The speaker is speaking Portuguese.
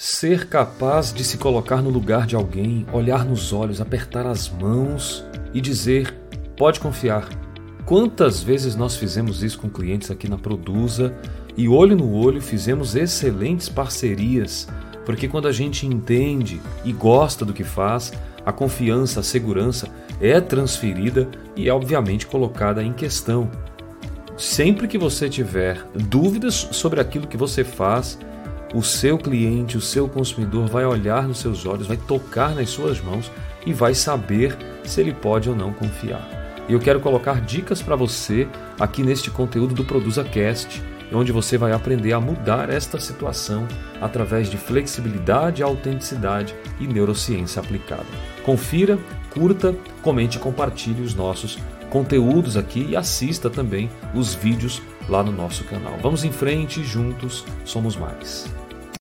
Ser capaz de se colocar no lugar de alguém, olhar nos olhos, apertar as mãos e dizer: pode confiar. Quantas vezes nós fizemos isso com clientes aqui na Produza e olho no olho fizemos excelentes parcerias, porque quando a gente entende e gosta do que faz, a confiança, a segurança é transferida e é obviamente colocada em questão. Sempre que você tiver dúvidas sobre aquilo que você faz, o seu cliente, o seu consumidor vai olhar nos seus olhos, vai tocar nas suas mãos e vai saber se ele pode ou não confiar. E eu quero colocar dicas para você aqui neste conteúdo do Produza Cast, onde você vai aprender a mudar esta situação através de flexibilidade, autenticidade e neurociência aplicada. Confira, curta, comente e compartilhe os nossos conteúdos aqui e assista também os vídeos lá no nosso canal. Vamos em frente, juntos somos mais.